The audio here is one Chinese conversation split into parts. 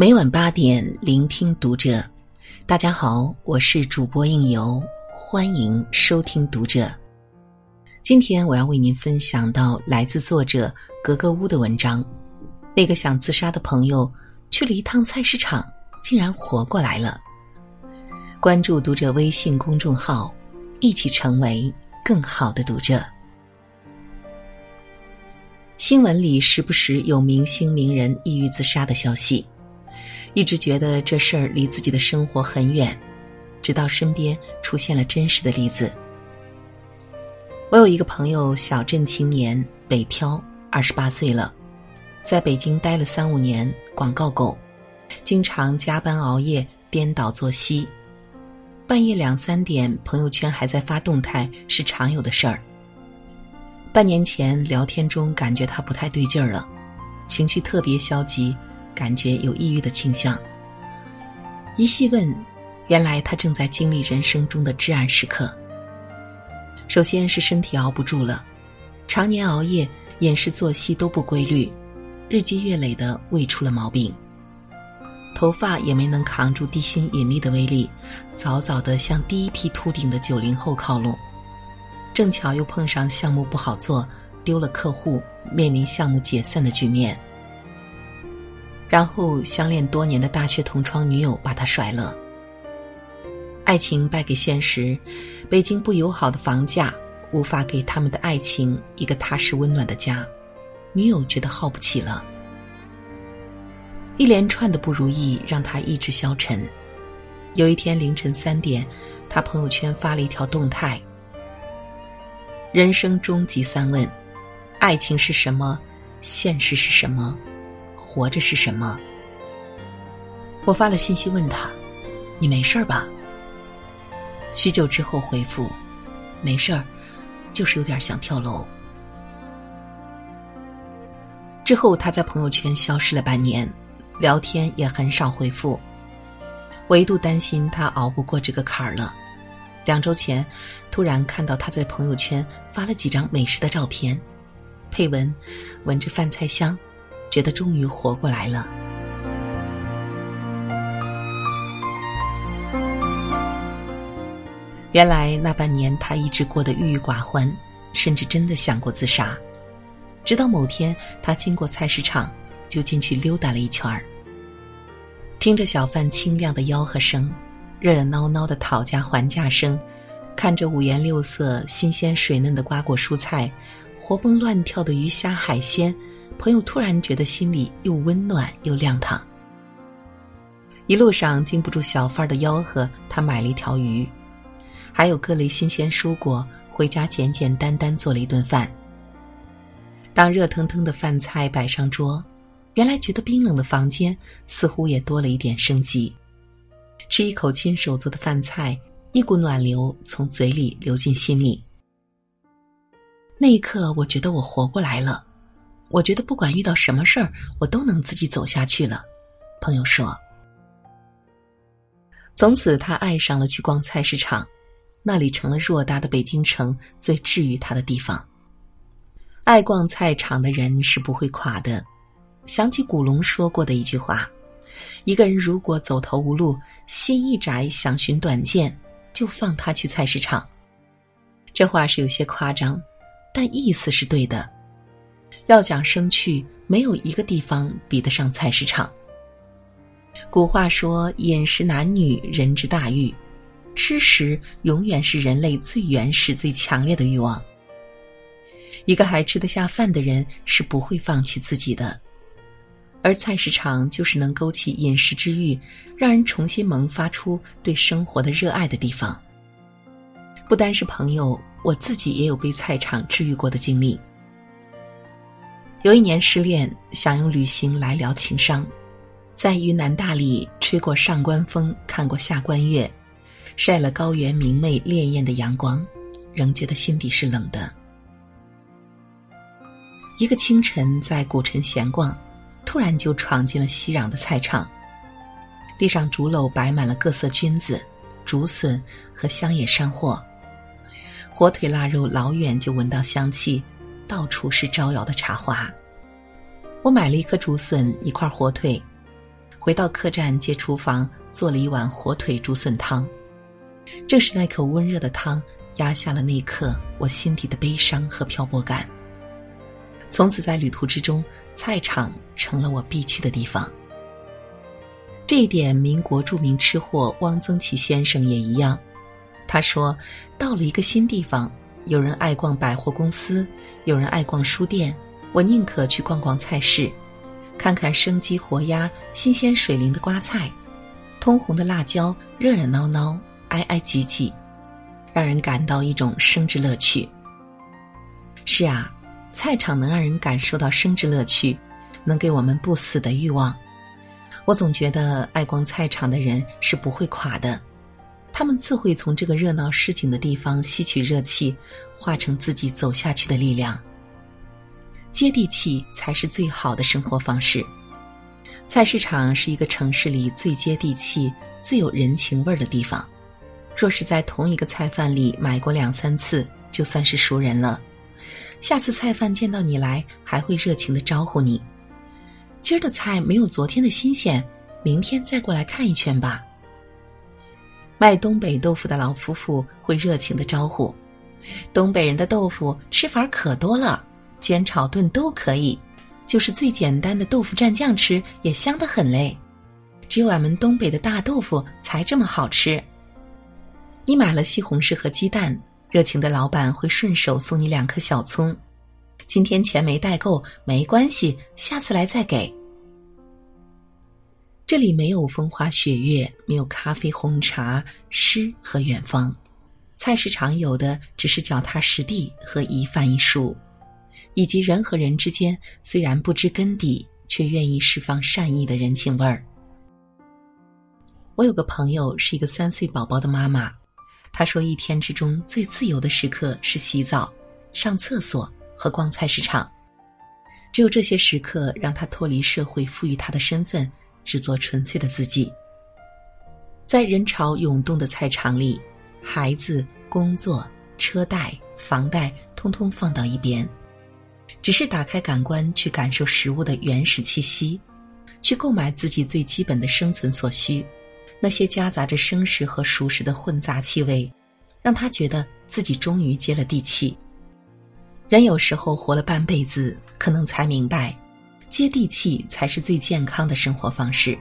每晚八点，聆听读者。大家好，我是主播应由，欢迎收听读者。今天我要为您分享到来自作者格格巫的文章。那个想自杀的朋友去了一趟菜市场，竟然活过来了。关注读者微信公众号，一起成为更好的读者。新闻里时不时有明星名人抑郁自杀的消息，一直觉得这事儿离自己的生活很远，直到身边出现了真实的例子。我有一个朋友，小镇青年，北漂，二十八岁了，在北京待了三五年，广告狗，经常加班熬夜，颠倒作息，半夜两三点，朋友圈还在发动态，是常有的事儿。半年前聊天中感觉他不太对劲儿了，情绪特别消极，感觉有抑郁的倾向。一细问，原来他正在经历人生中的至暗时刻。首先是身体熬不住了，常年熬夜，饮食作息都不规律，日积月累的胃出了毛病，头发也没能扛住地心引力的威力，早早的向第一批秃顶的九零后靠拢。正巧又碰上项目不好做，丢了客户，面临项目解散的局面。然后相恋多年的大学同窗女友把他甩了，爱情败给现实，北京不友好的房价无法给他们的爱情一个踏实温暖的家，女友觉得耗不起了。一连串的不如意让他意志消沉。有一天凌晨三点，他朋友圈发了一条动态。人生终极三问：爱情是什么？现实是什么？活着是什么？我发了信息问他：“你没事吧？”许久之后回复：“没事儿，就是有点想跳楼。”之后他在朋友圈消失了半年，聊天也很少回复。我一度担心他熬不过这个坎儿了。两周前，突然看到他在朋友圈发了几张美食的照片，配文“闻着饭菜香，觉得终于活过来了”。原来那半年他一直过得郁郁寡欢，甚至真的想过自杀。直到某天，他经过菜市场，就进去溜达了一圈儿，听着小贩清亮的吆喝声。热热闹闹的讨价还价声，看着五颜六色、新鲜水嫩的瓜果蔬菜，活蹦乱跳的鱼虾海鲜，朋友突然觉得心里又温暖又亮堂。一路上经不住小贩的吆喝，他买了一条鱼，还有各类新鲜蔬果，回家简简单单做了一顿饭。当热腾腾的饭菜摆上桌，原来觉得冰冷的房间似乎也多了一点生机。吃一口亲手做的饭菜，一股暖流从嘴里流进心里。那一刻，我觉得我活过来了。我觉得不管遇到什么事儿，我都能自己走下去了。朋友说。从此，他爱上了去逛菜市场，那里成了偌大的北京城最治愈他的地方。爱逛菜场的人是不会垮的。想起古龙说过的一句话。一个人如果走投无路，心一窄，想寻短见，就放他去菜市场。这话是有些夸张，但意思是对的。要讲生趣，没有一个地方比得上菜市场。古话说：“饮食男女，人之大欲。”吃食永远是人类最原始、最强烈的欲望。一个还吃得下饭的人，是不会放弃自己的。而菜市场就是能勾起饮食之欲，让人重新萌发出对生活的热爱的地方。不单是朋友，我自己也有被菜场治愈过的经历。有一年失恋，想用旅行来疗情伤，在云南大理吹过上官风，看过下关月，晒了高原明媚烈焰的阳光，仍觉得心底是冷的。一个清晨，在古城闲逛。突然就闯进了熙攘的菜场，地上竹篓摆满了各色菌子、竹笋和乡野山货，火腿腊肉老远就闻到香气，到处是招摇的茶花。我买了一颗竹笋，一块火腿，回到客栈借厨房做了一碗火腿竹笋汤。正是那口温热的汤压下了那一刻我心底的悲伤和漂泊感。从此在旅途之中，菜场成了我必去的地方。这一点，民国著名吃货汪曾祺先生也一样。他说：“到了一个新地方，有人爱逛百货公司，有人爱逛书店，我宁可去逛逛菜市，看看生机活鸭、新鲜水灵的瓜菜，通红的辣椒，热热闹闹，挨挨挤挤，让人感到一种生之乐趣。”是啊。菜场能让人感受到生之乐趣，能给我们不死的欲望。我总觉得爱逛菜场的人是不会垮的，他们自会从这个热闹市井的地方吸取热气，化成自己走下去的力量。接地气才是最好的生活方式。菜市场是一个城市里最接地气、最有人情味儿的地方。若是在同一个菜贩里买过两三次，就算是熟人了。下次菜贩见到你来，还会热情的招呼你。今儿的菜没有昨天的新鲜，明天再过来看一圈吧。卖东北豆腐的老夫妇会热情的招呼：“东北人的豆腐吃法可多了，煎炒炖都可以，就是最简单的豆腐蘸酱吃也香得很嘞。只有俺们东北的大豆腐才这么好吃。”你买了西红柿和鸡蛋。热情的老板会顺手送你两颗小葱。今天钱没带够，没关系，下次来再给。这里没有风花雪月，没有咖啡红茶、诗和远方。菜市场有的只是脚踏实地和一饭一蔬，以及人和人之间虽然不知根底，却愿意释放善意的人情味儿。我有个朋友是一个三岁宝宝的妈妈。她说：“一天之中最自由的时刻是洗澡、上厕所和逛菜市场，只有这些时刻让她脱离社会赋予她的身份，只做纯粹的自己。在人潮涌动的菜场里，孩子、工作、车贷、房贷通通放到一边，只是打开感官去感受食物的原始气息，去购买自己最基本的生存所需。”那些夹杂着生食和熟食的混杂气味，让他觉得自己终于接了地气。人有时候活了半辈子，可能才明白，接地气才是最健康的生活方式。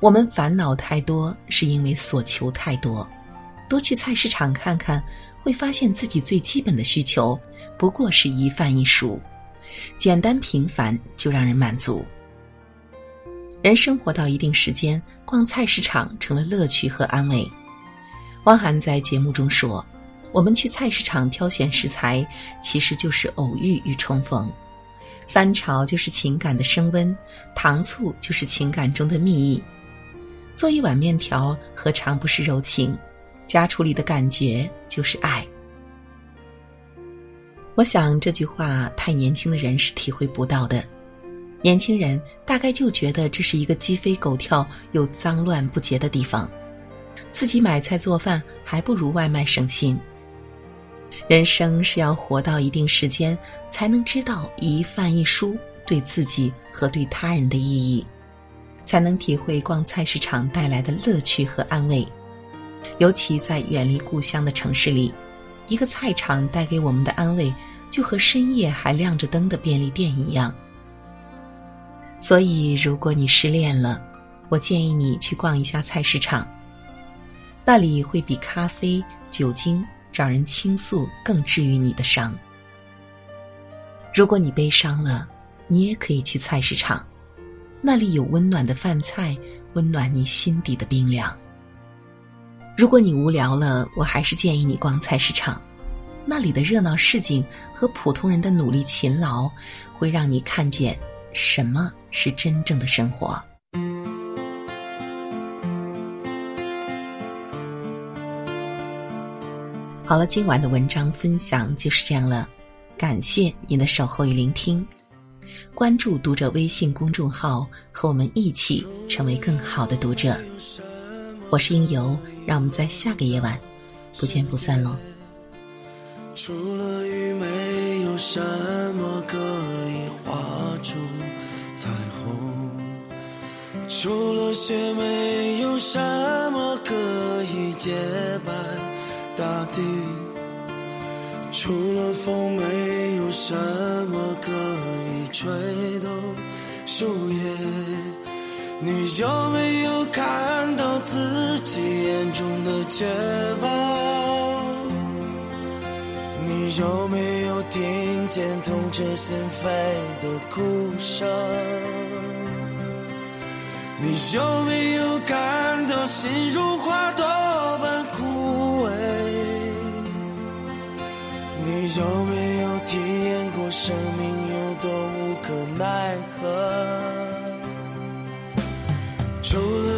我们烦恼太多，是因为所求太多。多去菜市场看看，会发现自己最基本的需求，不过是一饭一蔬，简单平凡就让人满足。人生活到一定时间，逛菜市场成了乐趣和安慰。汪涵在节目中说：“我们去菜市场挑选食材，其实就是偶遇与重逢；翻炒就是情感的升温，糖醋就是情感中的蜜意。做一碗面条，何尝不是柔情？家厨里的感觉就是爱。”我想这句话，太年轻的人是体会不到的。年轻人大概就觉得这是一个鸡飞狗跳又脏乱不洁的地方，自己买菜做饭还不如外卖省心。人生是要活到一定时间，才能知道一饭一蔬对自己和对他人的意义，才能体会逛菜市场带来的乐趣和安慰。尤其在远离故乡的城市里，一个菜场带给我们的安慰，就和深夜还亮着灯的便利店一样。所以，如果你失恋了，我建议你去逛一下菜市场。那里会比咖啡、酒精找人倾诉更治愈你的伤。如果你悲伤了，你也可以去菜市场，那里有温暖的饭菜，温暖你心底的冰凉。如果你无聊了，我还是建议你逛菜市场，那里的热闹市井和普通人的努力勤劳，会让你看见什么。是真正的生活。好了，今晚的文章分享就是这样了，感谢您的守候与聆听。关注读者微信公众号，和我们一起成为更好的读者。我是应由，让我们在下个夜晚不见不散喽。除了雨，没有什么可以画出。彩虹。除了雪，没有什么可以洁白大地；除了风，没有什么可以吹动树叶。你有没有看到自己眼中的绝望？你有没有听见痛彻心扉的哭声？你有没有感到心如花朵般枯你有没有体验过生命有多无可奈何？除了